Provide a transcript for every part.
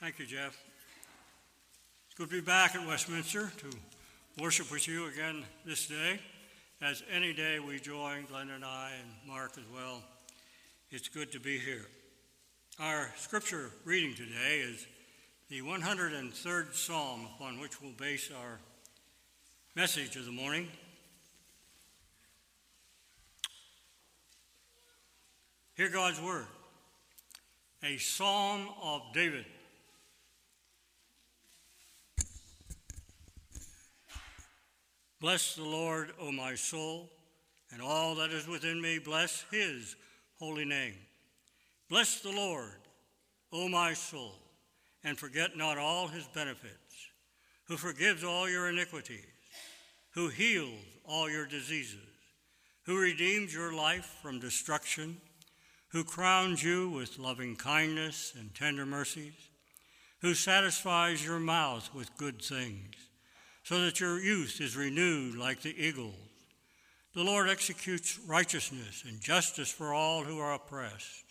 Thank you, Jeff. It's good to be back at Westminster to worship with you again this day. As any day we join, Glenn and I, and Mark as well. It's good to be here. Our scripture reading today is the 103rd Psalm upon which we'll base our message of the morning. Hear God's word. A psalm of David. Bless the Lord, O my soul, and all that is within me, bless his holy name. Bless the Lord, O my soul, and forget not all his benefits, who forgives all your iniquities, who heals all your diseases, who redeems your life from destruction, who crowns you with loving kindness and tender mercies, who satisfies your mouth with good things so that your youth is renewed like the eagles. The Lord executes righteousness and justice for all who are oppressed.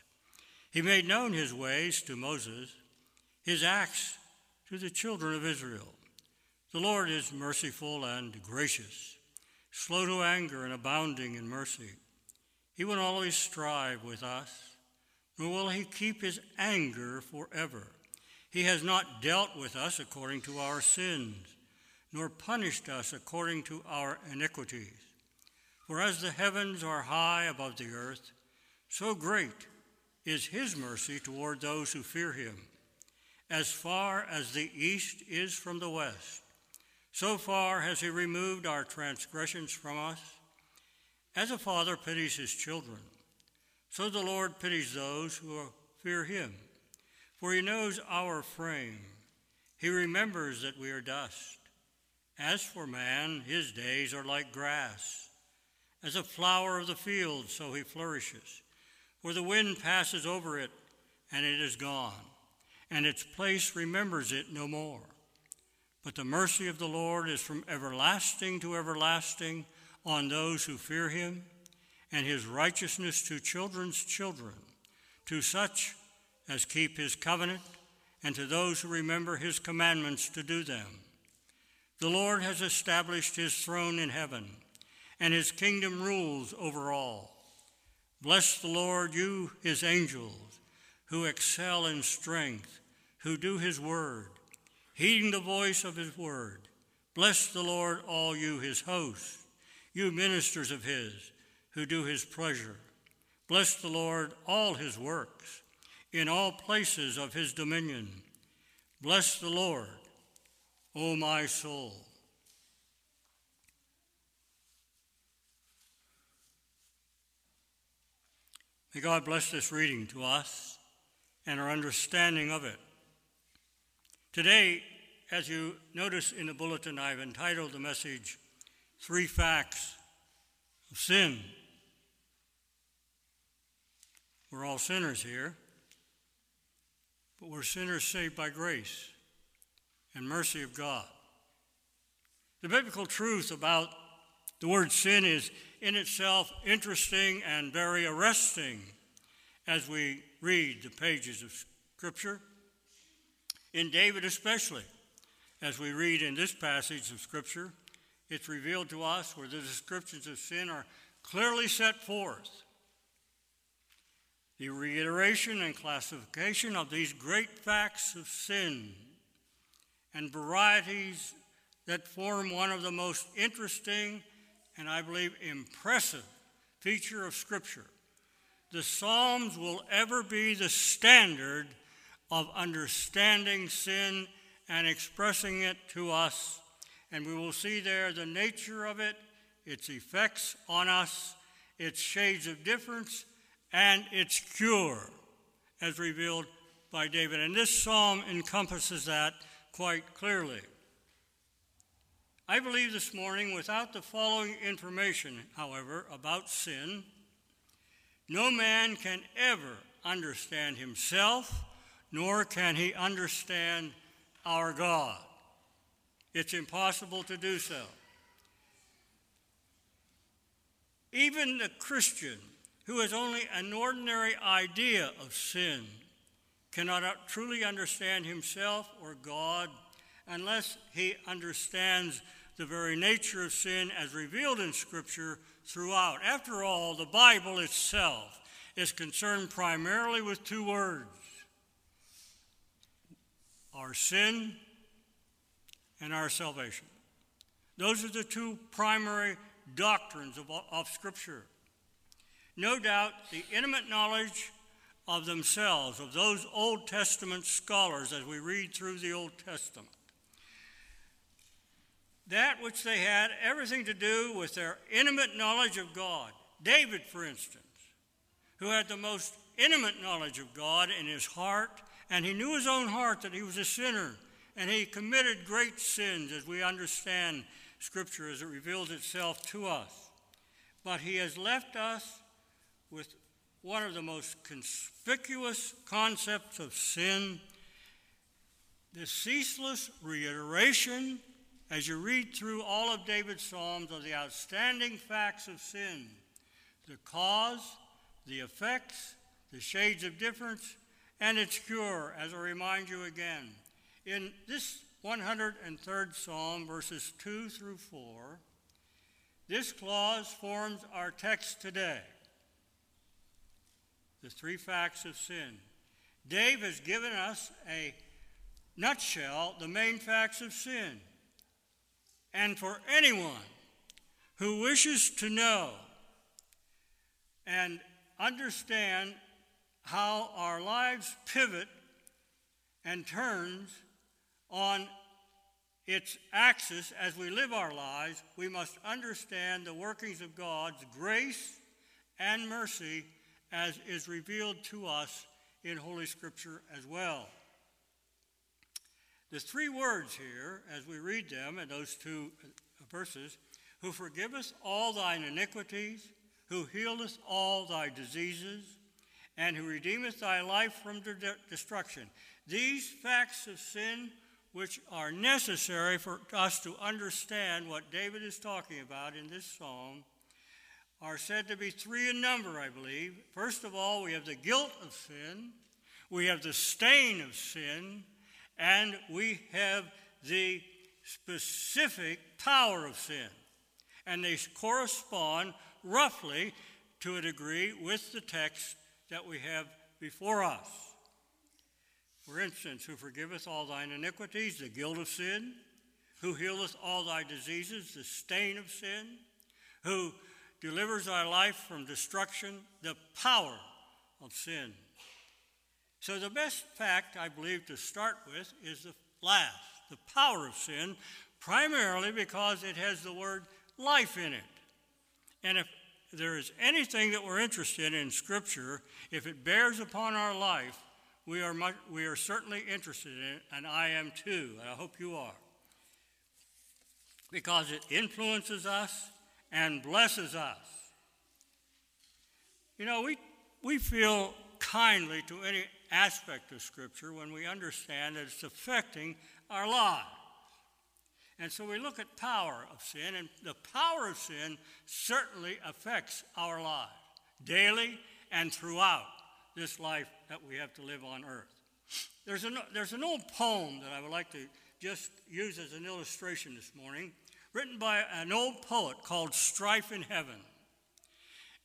He made known his ways to Moses, his acts to the children of Israel. The Lord is merciful and gracious, slow to anger and abounding in mercy. He will always strive with us, nor will he keep his anger forever. He has not dealt with us according to our sins nor punished us according to our iniquities. For as the heavens are high above the earth, so great is his mercy toward those who fear him. As far as the east is from the west, so far has he removed our transgressions from us. As a father pities his children, so the Lord pities those who fear him. For he knows our frame, he remembers that we are dust. As for man, his days are like grass. As a flower of the field, so he flourishes. For the wind passes over it, and it is gone, and its place remembers it no more. But the mercy of the Lord is from everlasting to everlasting on those who fear him, and his righteousness to children's children, to such as keep his covenant, and to those who remember his commandments to do them. The Lord has established his throne in heaven, and his kingdom rules over all. Bless the Lord, you his angels, who excel in strength, who do his word, heeding the voice of his word. Bless the Lord, all you his hosts, you ministers of his, who do his pleasure. Bless the Lord, all his works, in all places of his dominion. Bless the Lord O my soul. May God bless this reading to us and our understanding of it. Today, as you notice in the bulletin, I've entitled the message Three Facts of Sin. We're all sinners here, but we're sinners saved by grace and mercy of God. The biblical truth about the word sin is in itself interesting and very arresting as we read the pages of Scripture. In David, especially, as we read in this passage of Scripture, it's revealed to us where the descriptions of sin are clearly set forth. The reiteration and classification of these great facts of sin and varieties that form one of the most interesting and I believe impressive feature of Scripture. The Psalms will ever be the standard of understanding sin and expressing it to us. And we will see there the nature of it, its effects on us, its shades of difference, and its cure, as revealed by David. And this psalm encompasses that quite clearly. I believe this morning, without the following information, however, about sin, no man can ever understand himself, nor can he understand our God. It's impossible to do so. Even the Christian who has only an ordinary idea of sin cannot truly understand himself or God unless he understands the very nature of sin as revealed in Scripture throughout. After all, the Bible itself is concerned primarily with two words our sin and our salvation. Those are the two primary doctrines of, of Scripture. No doubt, the intimate knowledge of themselves, of those Old Testament scholars as we read through the Old Testament, that which they had everything to do with their intimate knowledge of God. David, for instance, who had the most intimate knowledge of God in his heart, and he knew his own heart that he was a sinner, and he committed great sins as we understand Scripture as it reveals itself to us. But he has left us with one of the most conspicuous concepts of sin the ceaseless reiteration as you read through all of David's Psalms of the outstanding facts of sin the cause, the effects, the shades of difference, and its cure, as I remind you again. In this 103rd Psalm, verses 2 through 4, this clause forms our text today the three facts of sin. Dave has given us a nutshell, the main facts of sin. And for anyone who wishes to know and understand how our lives pivot and turns on its axis as we live our lives, we must understand the workings of God's grace and mercy as is revealed to us in Holy Scripture as well. The three words here, as we read them in those two verses, who forgiveth all thine iniquities, who healeth all thy diseases, and who redeemeth thy life from de- destruction. These facts of sin, which are necessary for us to understand what David is talking about in this psalm, are said to be three in number, I believe. First of all, we have the guilt of sin, we have the stain of sin, and we have the specific power of sin. And they correspond roughly to a degree with the text that we have before us. For instance, who forgiveth all thine iniquities, the guilt of sin, who healeth all thy diseases, the stain of sin, who delivers our life from destruction, the power of sin. So, the best fact, I believe, to start with is the last, the power of sin, primarily because it has the word life in it. And if there is anything that we're interested in Scripture, if it bears upon our life, we are, much, we are certainly interested in it, and I am too. and I hope you are. Because it influences us and blesses us. You know, we, we feel kindly to any aspect of Scripture when we understand that it's affecting our lives. And so we look at power of sin, and the power of sin certainly affects our lives daily and throughout this life that we have to live on earth. There's an, there's an old poem that I would like to just use as an illustration this morning, written by an old poet called Strife in Heaven.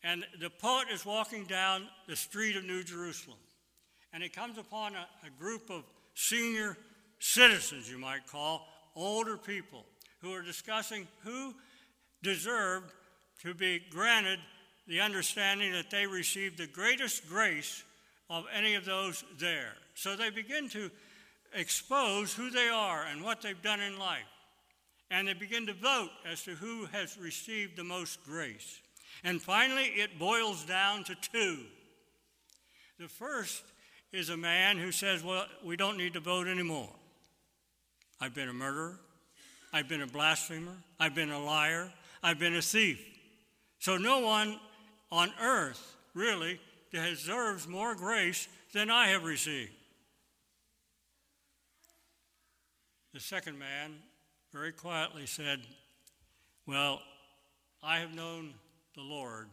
And the poet is walking down the street of New Jerusalem and he comes upon a, a group of senior citizens, you might call, older people, who are discussing who deserved to be granted the understanding that they received the greatest grace of any of those there. So they begin to expose who they are and what they've done in life. And they begin to vote as to who has received the most grace. And finally, it boils down to two. The first is a man who says, Well, we don't need to vote anymore. I've been a murderer. I've been a blasphemer. I've been a liar. I've been a thief. So no one on earth really deserves more grace than I have received. The second man very quietly said, Well, I have known the Lord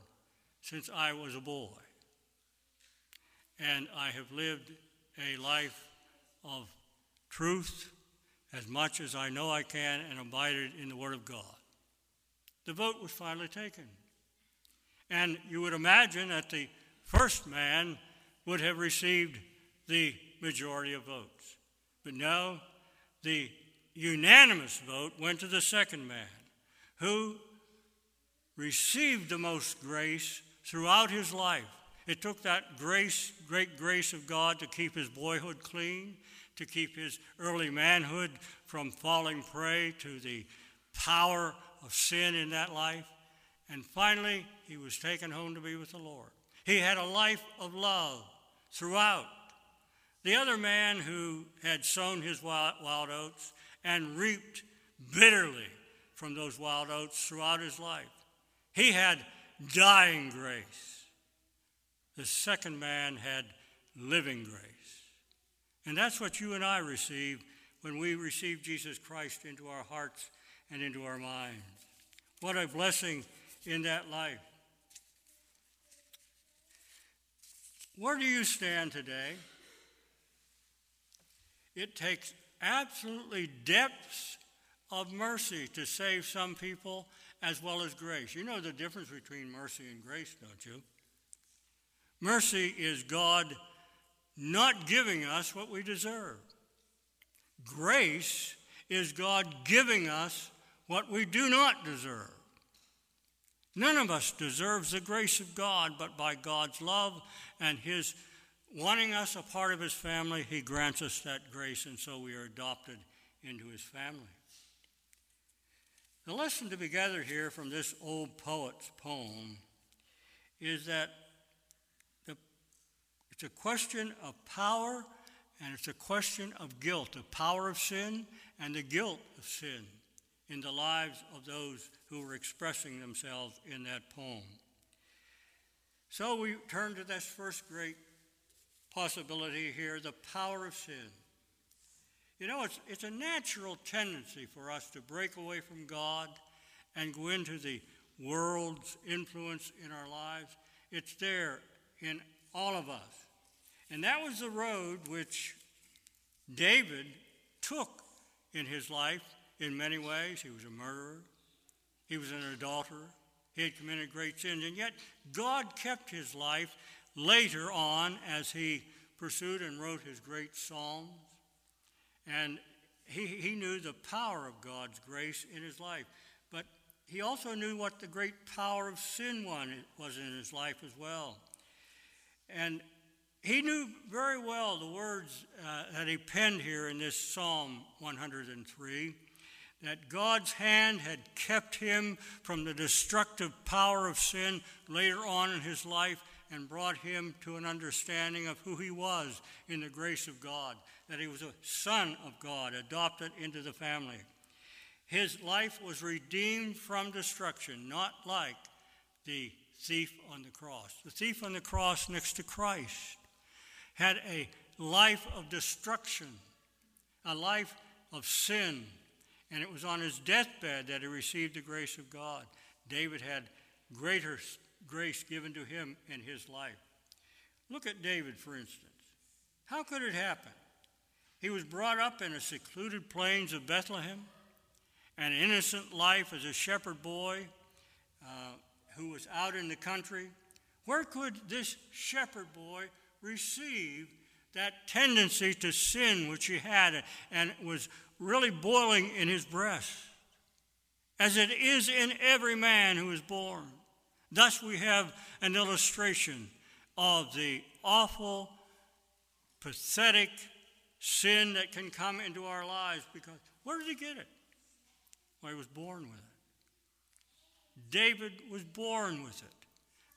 since I was a boy and I have lived a life of truth as much as I know I can and abided in the Word of God. The vote was finally taken. And you would imagine that the first man would have received the majority of votes. But no, the unanimous vote went to the second man, who received the most grace throughout his life. It took that grace, great grace of God to keep his boyhood clean, to keep his early manhood from falling prey to the power of sin in that life. And finally, he was taken home to be with the Lord. He had a life of love throughout. The other man who had sown his wild oats and reaped bitterly from those wild oats throughout his life, he had dying grace. The second man had living grace. And that's what you and I receive when we receive Jesus Christ into our hearts and into our minds. What a blessing in that life. Where do you stand today? It takes absolutely depths of mercy to save some people as well as grace. You know the difference between mercy and grace, don't you? Mercy is God not giving us what we deserve. Grace is God giving us what we do not deserve. None of us deserves the grace of God, but by God's love and His wanting us a part of His family, He grants us that grace, and so we are adopted into His family. The lesson to be gathered here from this old poet's poem is that the, it's a question of power and it's a question of guilt, the power of sin and the guilt of sin in the lives of those who were expressing themselves in that poem. So we turn to this first great possibility here the power of sin. You know, it's, it's a natural tendency for us to break away from God and go into the world's influence in our lives. It's there in all of us. And that was the road which David took in his life in many ways. He was a murderer, he was an adulterer, he had committed great sins, and yet God kept his life later on as he pursued and wrote his great psalms. And he, he knew the power of God's grace in his life. But he also knew what the great power of sin was in his life as well. And he knew very well the words uh, that he penned here in this Psalm 103 that God's hand had kept him from the destructive power of sin later on in his life and brought him to an understanding of who he was in the grace of God, that he was a son of God, adopted into the family. His life was redeemed from destruction, not like the thief on the cross. The thief on the cross next to Christ had a life of destruction, a life of sin, and it was on his deathbed that he received the grace of God. David had greater grace given to him in his life. Look at David, for instance. How could it happen? He was brought up in the secluded plains of Bethlehem, an innocent life as a shepherd boy uh, who was out in the country. Where could this shepherd boy receive that tendency to sin which he had and was really boiling in his breast, as it is in every man who is born? Thus, we have an illustration of the awful, pathetic sin that can come into our lives because where did he get it? Well, he was born with it. David was born with it.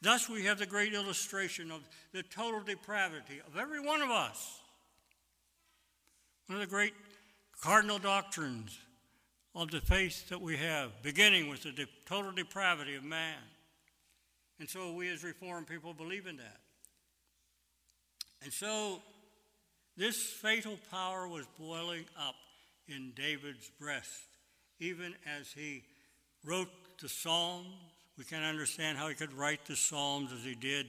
Thus, we have the great illustration of the total depravity of every one of us. One of the great cardinal doctrines of the faith that we have, beginning with the de- total depravity of man. And so we as Reformed people believe in that. And so this fatal power was boiling up in David's breast, even as he wrote the Psalms. We can't understand how he could write the Psalms as he did,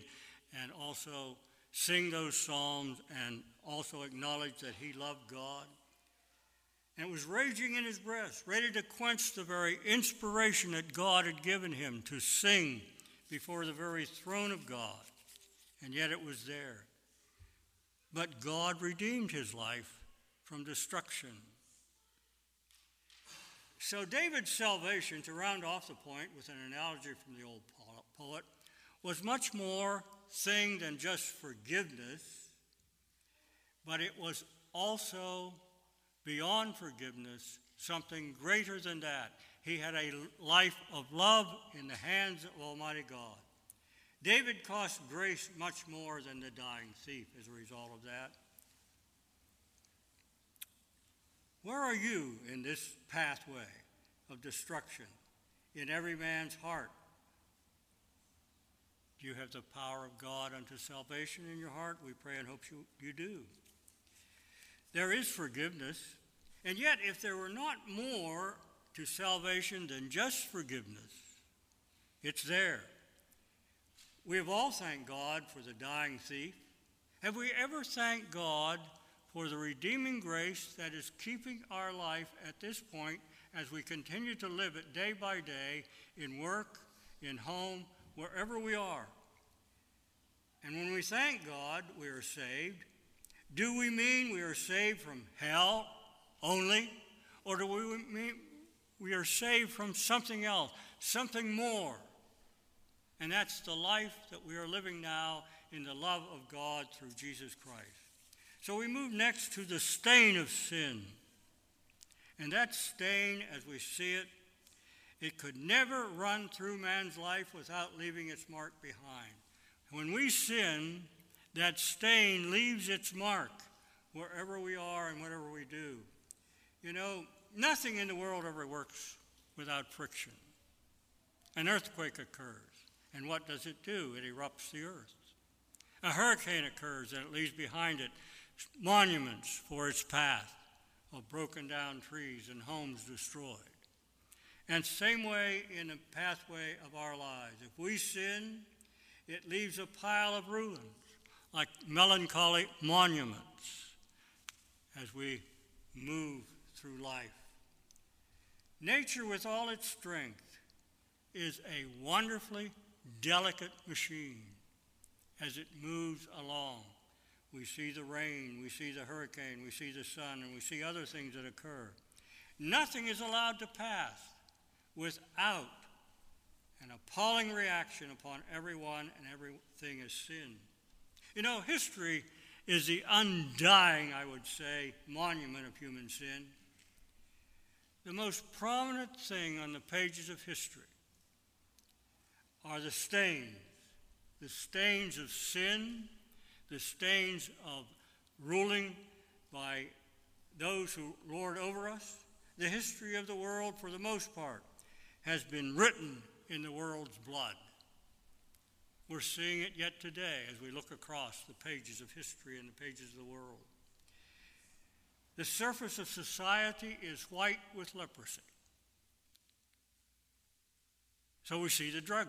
and also sing those psalms and also acknowledge that he loved God. And it was raging in his breast, ready to quench the very inspiration that God had given him to sing before the very throne of God. And yet it was there. But God redeemed his life from destruction. So, David's salvation, to round off the point with an analogy from the old poet, was much more thing than just forgiveness, but it was also beyond forgiveness, something greater than that. He had a life of love in the hands of Almighty God. David cost grace much more than the dying thief as a result of that. Where are you in this pathway of destruction in every man's heart? Do you have the power of God unto salvation in your heart? We pray and hope you, you do. There is forgiveness, and yet, if there were not more to salvation than just forgiveness, it's there. We have all thanked God for the dying thief. Have we ever thanked God for the redeeming grace that is keeping our life at this point as we continue to live it day by day in work, in home, wherever we are? And when we thank God we are saved, do we mean we are saved from hell only? Or do we mean we are saved from something else, something more? And that's the life that we are living now in the love of God through Jesus Christ. So we move next to the stain of sin. And that stain, as we see it, it could never run through man's life without leaving its mark behind. When we sin, that stain leaves its mark wherever we are and whatever we do. You know, nothing in the world ever works without friction. An earthquake occurs, and what does it do? It erupts the earth. A hurricane occurs, and it leaves behind it monuments for its path of broken down trees and homes destroyed. And same way in the pathway of our lives. If we sin, it leaves a pile of ruins, like melancholy monuments, as we move through life. Nature, with all its strength, is a wonderfully delicate machine as it moves along. We see the rain, we see the hurricane, we see the sun, and we see other things that occur. Nothing is allowed to pass without an appalling reaction upon everyone and everything as sin. You know, history is the undying, I would say, monument of human sin. The most prominent thing on the pages of history are the stains the stains of sin, the stains of ruling by those who lord over us. The history of the world, for the most part, has been written in the world's blood. We're seeing it yet today as we look across the pages of history and the pages of the world. The surface of society is white with leprosy. So we see the drug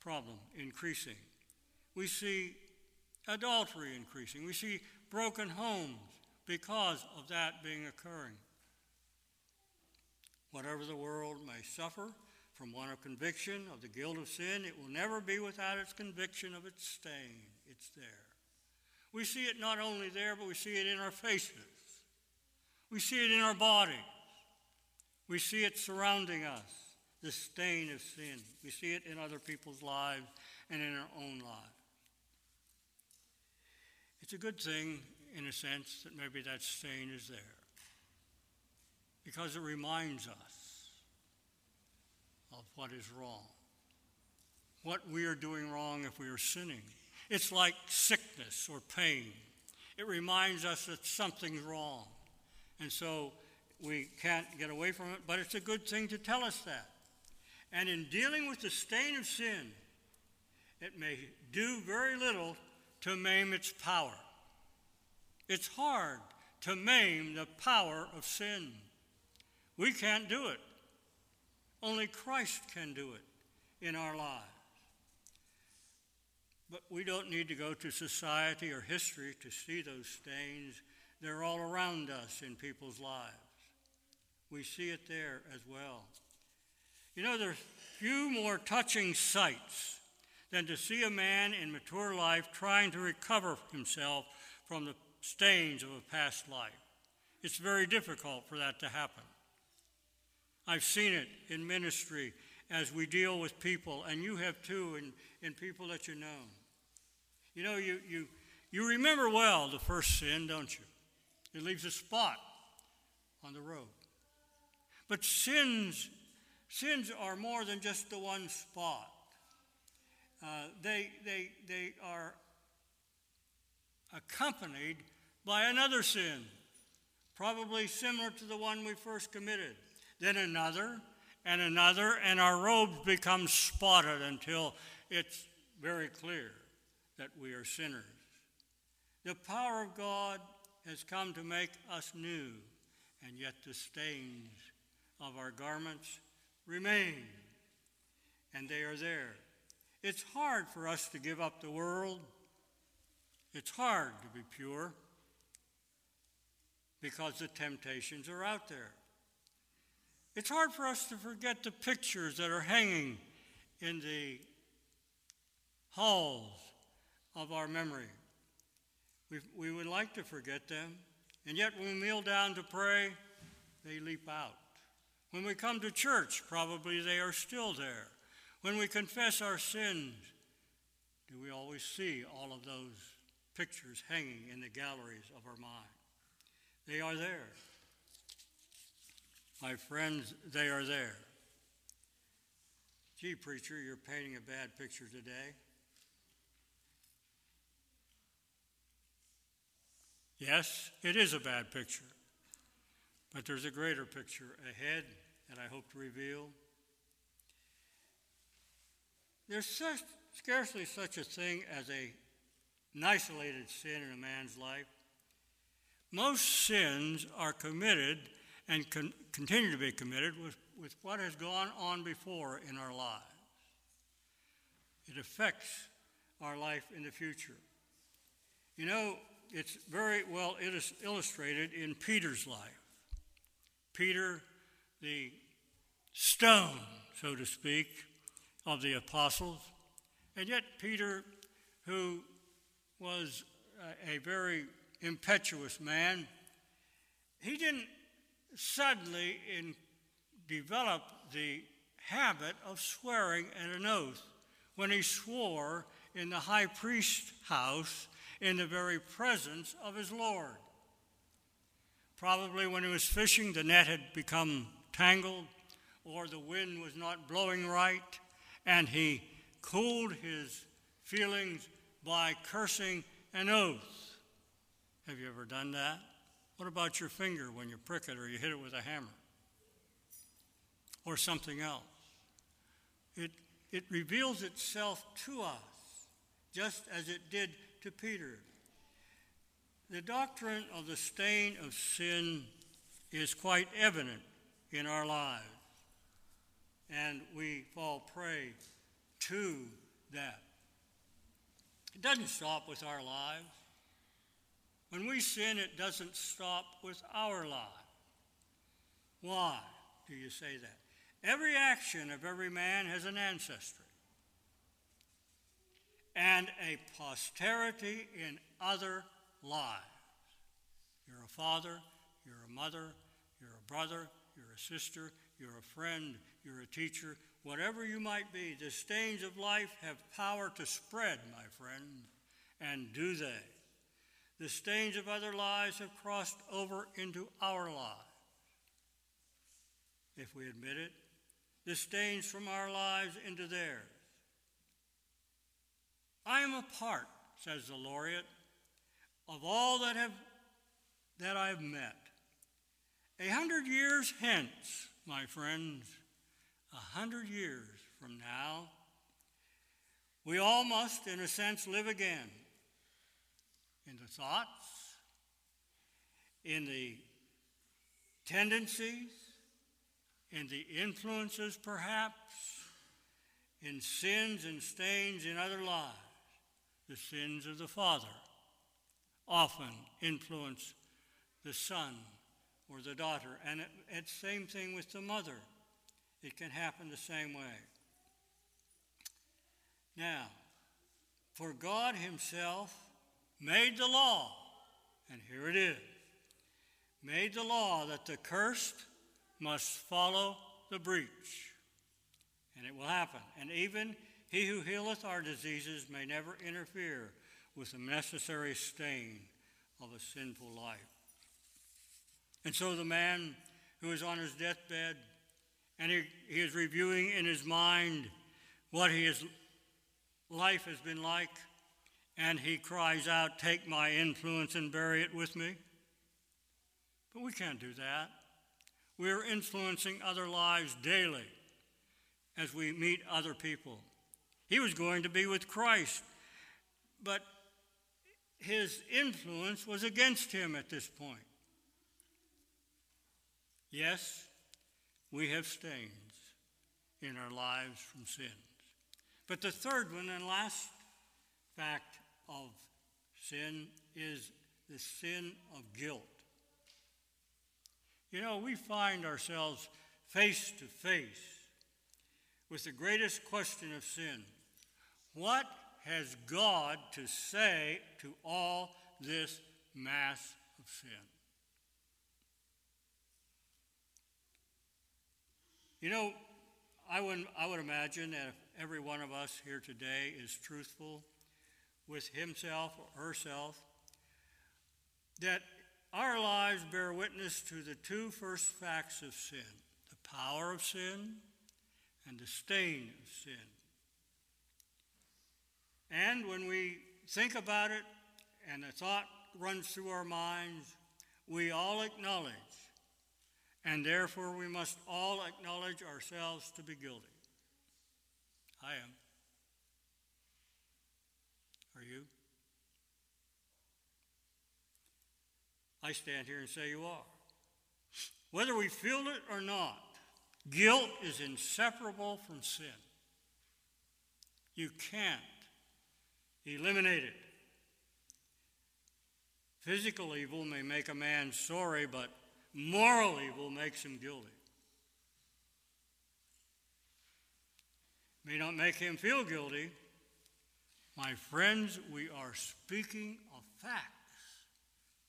problem increasing. We see adultery increasing. We see broken homes because of that being occurring. Whatever the world may suffer, from one of conviction of the guilt of sin, it will never be without its conviction of its stain. It's there. We see it not only there, but we see it in our faces. We see it in our bodies. We see it surrounding us, the stain of sin. We see it in other people's lives and in our own lives. It's a good thing, in a sense, that maybe that stain is there because it reminds us of what is wrong, what we are doing wrong if we are sinning. It's like sickness or pain. It reminds us that something's wrong. And so we can't get away from it, but it's a good thing to tell us that. And in dealing with the stain of sin, it may do very little to maim its power. It's hard to maim the power of sin. We can't do it. Only Christ can do it in our lives. But we don't need to go to society or history to see those stains. They're all around us in people's lives. We see it there as well. You know, there's few more touching sights than to see a man in mature life trying to recover himself from the stains of a past life. It's very difficult for that to happen. I've seen it in ministry as we deal with people, and you have too, in, in people that you know. You know, you, you, you remember well the first sin, don't you? It leaves a spot on the road. But sins, sins are more than just the one spot. Uh, they, they, they are accompanied by another sin, probably similar to the one we first committed. Then another, and another, and our robes become spotted until it's very clear that we are sinners. The power of God has come to make us new, and yet the stains of our garments remain, and they are there. It's hard for us to give up the world. It's hard to be pure because the temptations are out there. It's hard for us to forget the pictures that are hanging in the halls of our memory. We we would like to forget them, and yet when we kneel down to pray, they leap out. When we come to church, probably they are still there. When we confess our sins, do we always see all of those pictures hanging in the galleries of our mind? They are there. My friends, they are there. Gee, preacher, you're painting a bad picture today. Yes, it is a bad picture. But there's a greater picture ahead that I hope to reveal. There's such, scarcely such a thing as a, an isolated sin in a man's life. Most sins are committed and con- continue to be committed with, with what has gone on before in our lives. It affects our life in the future. You know, it's very well it is illustrated in Peter's life. Peter, the stone, so to speak, of the apostles. And yet, Peter, who was uh, a very impetuous man, he didn't suddenly in, develop the habit of swearing at an oath when he swore in the high priest's house in the very presence of his Lord. Probably when he was fishing, the net had become tangled or the wind was not blowing right and he cooled his feelings by cursing an oath. Have you ever done that? What about your finger when you prick it or you hit it with a hammer? Or something else? It, it reveals itself to us, just as it did to Peter. The doctrine of the stain of sin is quite evident in our lives and we fall prey to that. It doesn't stop with our lives. When we sin, it doesn't stop with our lives. Why do you say that? Every action of every man has an ancestry and a posterity in other lives. You're a father, you're a mother, you're a brother, you're a sister, you're a friend, you're a teacher, whatever you might be, the stains of life have power to spread, my friend, and do they. The stains of other lives have crossed over into our lives. If we admit it, the stains from our lives into theirs. I am a part, says the laureate, of all that have that I've met. A hundred years hence, my friends, a hundred years from now, we all must, in a sense, live again in the thoughts, in the tendencies, in the influences, perhaps, in sins and stains in other lives. The sins of the father often influence the son or the daughter. And it, it's same thing with the mother. It can happen the same way. Now, for God Himself made the law, and here it is made the law that the cursed must follow the breach. And it will happen. And even he who healeth our diseases may never interfere with the necessary stain of a sinful life. And so the man who is on his deathbed and he, he is reviewing in his mind what his life has been like, and he cries out, Take my influence and bury it with me. But we can't do that. We're influencing other lives daily as we meet other people. He was going to be with Christ, but his influence was against him at this point. Yes, we have stains in our lives from sins. But the third one and last fact of sin is the sin of guilt. You know, we find ourselves face to face with the greatest question of sin What has God to say to all this mass of sin? You know, I would, I would imagine that if every one of us here today is truthful with himself or herself, that our lives bear witness to the two first facts of sin the power of sin and the stain of sin. And when we think about it and the thought runs through our minds, we all acknowledge, and therefore we must all acknowledge ourselves to be guilty. I am. Are you? I stand here and say you are. Whether we feel it or not, guilt is inseparable from sin. You can't eliminate it. Physical evil may make a man sorry, but moral evil makes him guilty. May not make him feel guilty. My friends, we are speaking of facts.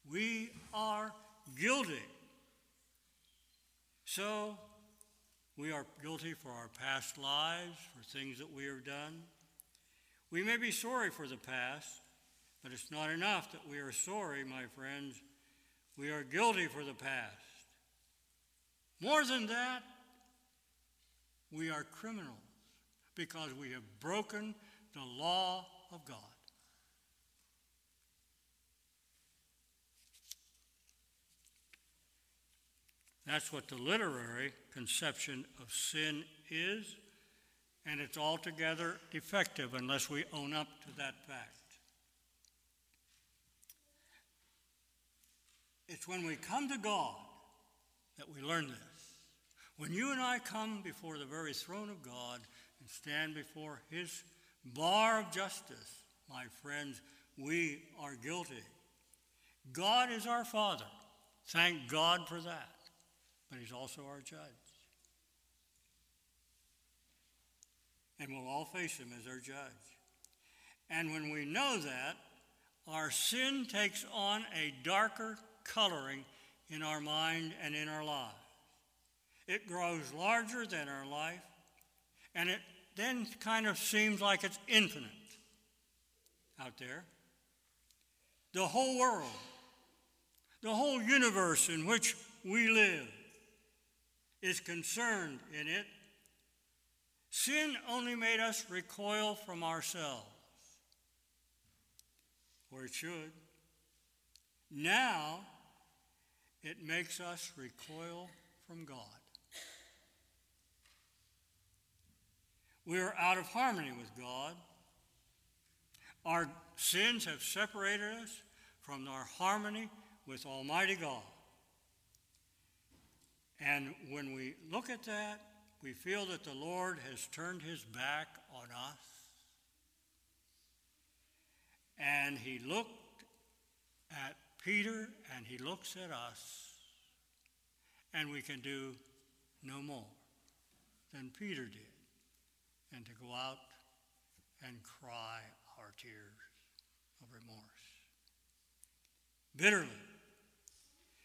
We are guilty. So, we are guilty for our past lives, for things that we have done. We may be sorry for the past, but it's not enough that we are sorry, my friends. We are guilty for the past. More than that, we are criminals because we have broken the law of God. That's what the literary conception of sin is, and it's altogether defective unless we own up to that fact. It's when we come to God that we learn this. When you and I come before the very throne of God and stand before His bar of justice, my friends, we are guilty. God is our Father. Thank God for that but he's also our judge. And we'll all face him as our judge. And when we know that, our sin takes on a darker coloring in our mind and in our lives. It grows larger than our life, and it then kind of seems like it's infinite out there. The whole world, the whole universe in which we live, is concerned in it, sin only made us recoil from ourselves, or it should. Now, it makes us recoil from God. We are out of harmony with God. Our sins have separated us from our harmony with Almighty God. And when we look at that, we feel that the Lord has turned his back on us. And he looked at Peter and he looks at us, and we can do no more than Peter did, and to go out and cry our tears of remorse bitterly.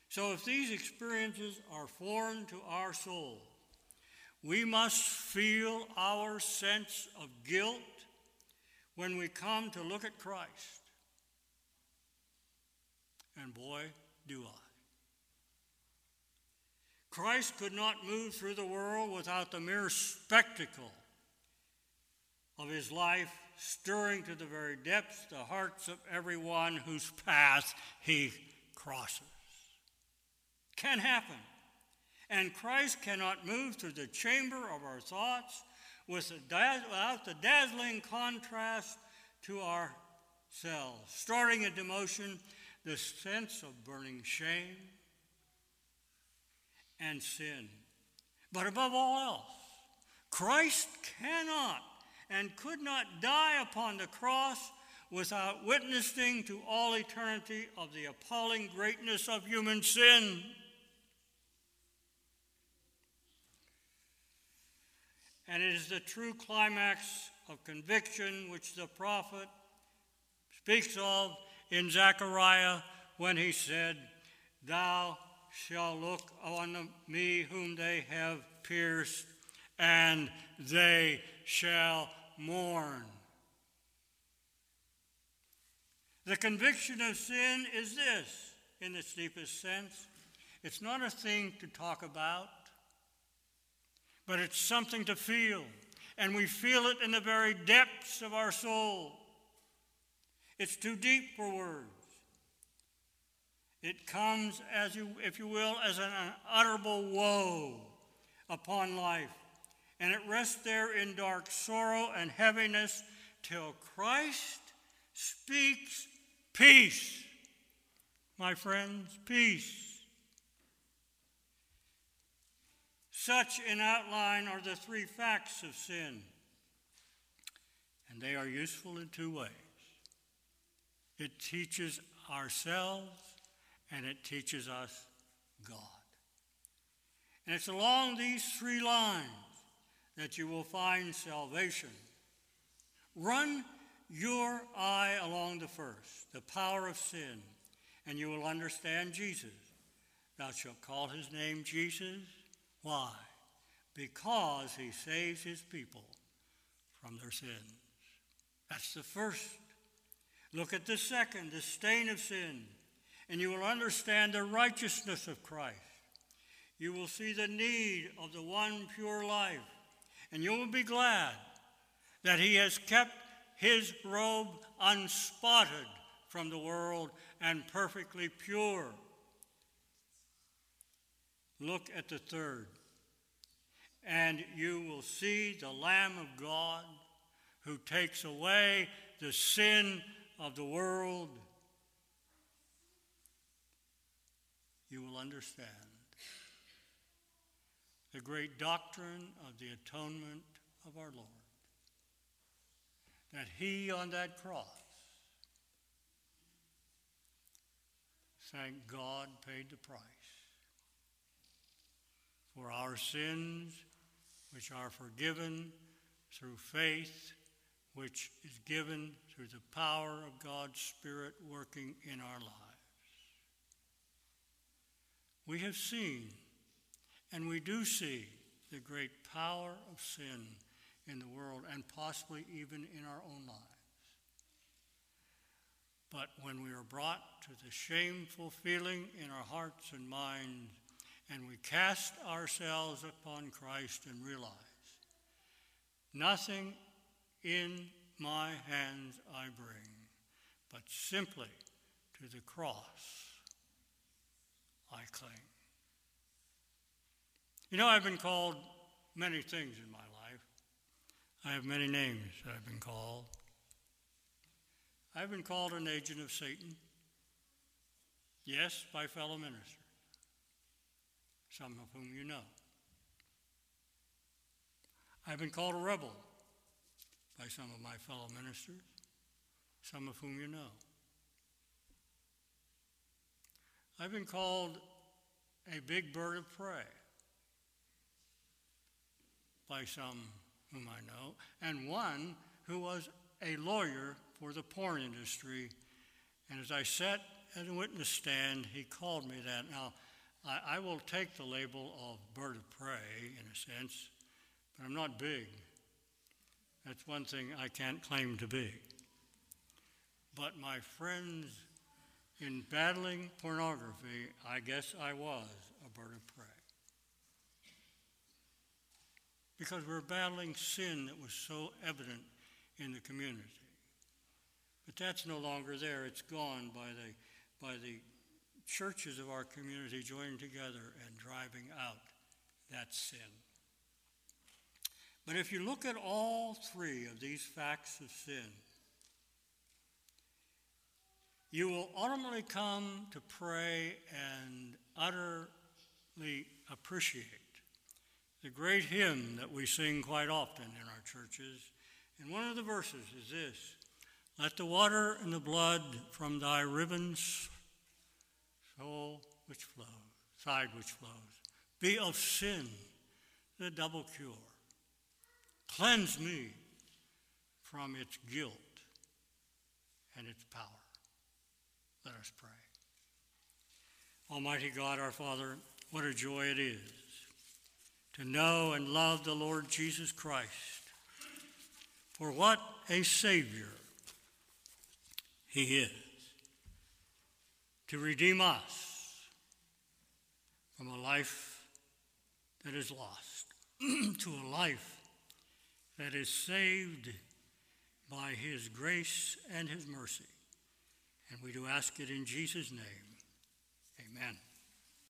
So, if these experiences are foreign to our soul, we must feel our sense of guilt when we come to look at Christ. And boy, do I. Christ could not move through the world without the mere spectacle of his life stirring to the very depths the hearts of everyone whose path he crosses. Can happen. And Christ cannot move through the chamber of our thoughts without the dazzling contrast to ourselves, starting into motion the sense of burning shame and sin. But above all else, Christ cannot and could not die upon the cross without witnessing to all eternity of the appalling greatness of human sin. And it is the true climax of conviction which the prophet speaks of in Zechariah when he said, Thou shalt look on me whom they have pierced, and they shall mourn. The conviction of sin is this, in its deepest sense. It's not a thing to talk about, but it's something to feel. And we feel it in the very depths of our soul. It's too deep for words. It comes, as you, if you will, as an unutterable woe upon life and it rests there in dark sorrow and heaviness till Christ speaks peace. My friends, peace. Such, in outline, are the three facts of sin, and they are useful in two ways. It teaches ourselves, and it teaches us God. And it's along these three lines that you will find salvation. Run your eye along the first, the power of sin, and you will understand Jesus. Thou shalt call his name Jesus. Why? Because he saves his people from their sins. That's the first. Look at the second, the stain of sin, and you will understand the righteousness of Christ. You will see the need of the one pure life and you will be glad that he has kept his robe unspotted from the world and perfectly pure. Look at the third, and you will see the Lamb of God who takes away the sin of the world. You will understand the great doctrine of the atonement of our Lord. That he on that cross, thank God, paid the price for our sins, which are forgiven through faith, which is given through the power of God's Spirit working in our lives. We have seen and we do see the great power of sin in the world and possibly even in our own lives. But when we are brought to the shameful feeling in our hearts and minds, and we cast ourselves upon Christ and realize, nothing in my hands I bring, but simply to the cross I cling. You know, I've been called many things in my life. I have many names I've been called. I've been called an agent of Satan. Yes, by fellow ministers, some of whom you know. I've been called a rebel by some of my fellow ministers, some of whom you know. I've been called a big bird of prey by some whom I know, and one who was a lawyer for the porn industry. And as I sat at a witness stand, he called me that. Now, I, I will take the label of bird of prey in a sense, but I'm not big. That's one thing I can't claim to be. But my friends, in battling pornography, I guess I was a bird of prey. Because we're battling sin that was so evident in the community. But that's no longer there. It's gone by the, by the churches of our community joining together and driving out that sin. But if you look at all three of these facts of sin, you will ultimately come to pray and utterly appreciate the great hymn that we sing quite often in our churches. And one of the verses is this Let the water and the blood from thy ribbons, soul which flows, side which flows, be of sin the double cure. Cleanse me from its guilt and its power. Let us pray. Almighty God, our Father, what a joy it is to know and love the Lord Jesus Christ. For what a Savior He is to redeem us from a life that is lost to a life that is saved by His grace and His mercy. And we do ask it in Jesus' name. Amen.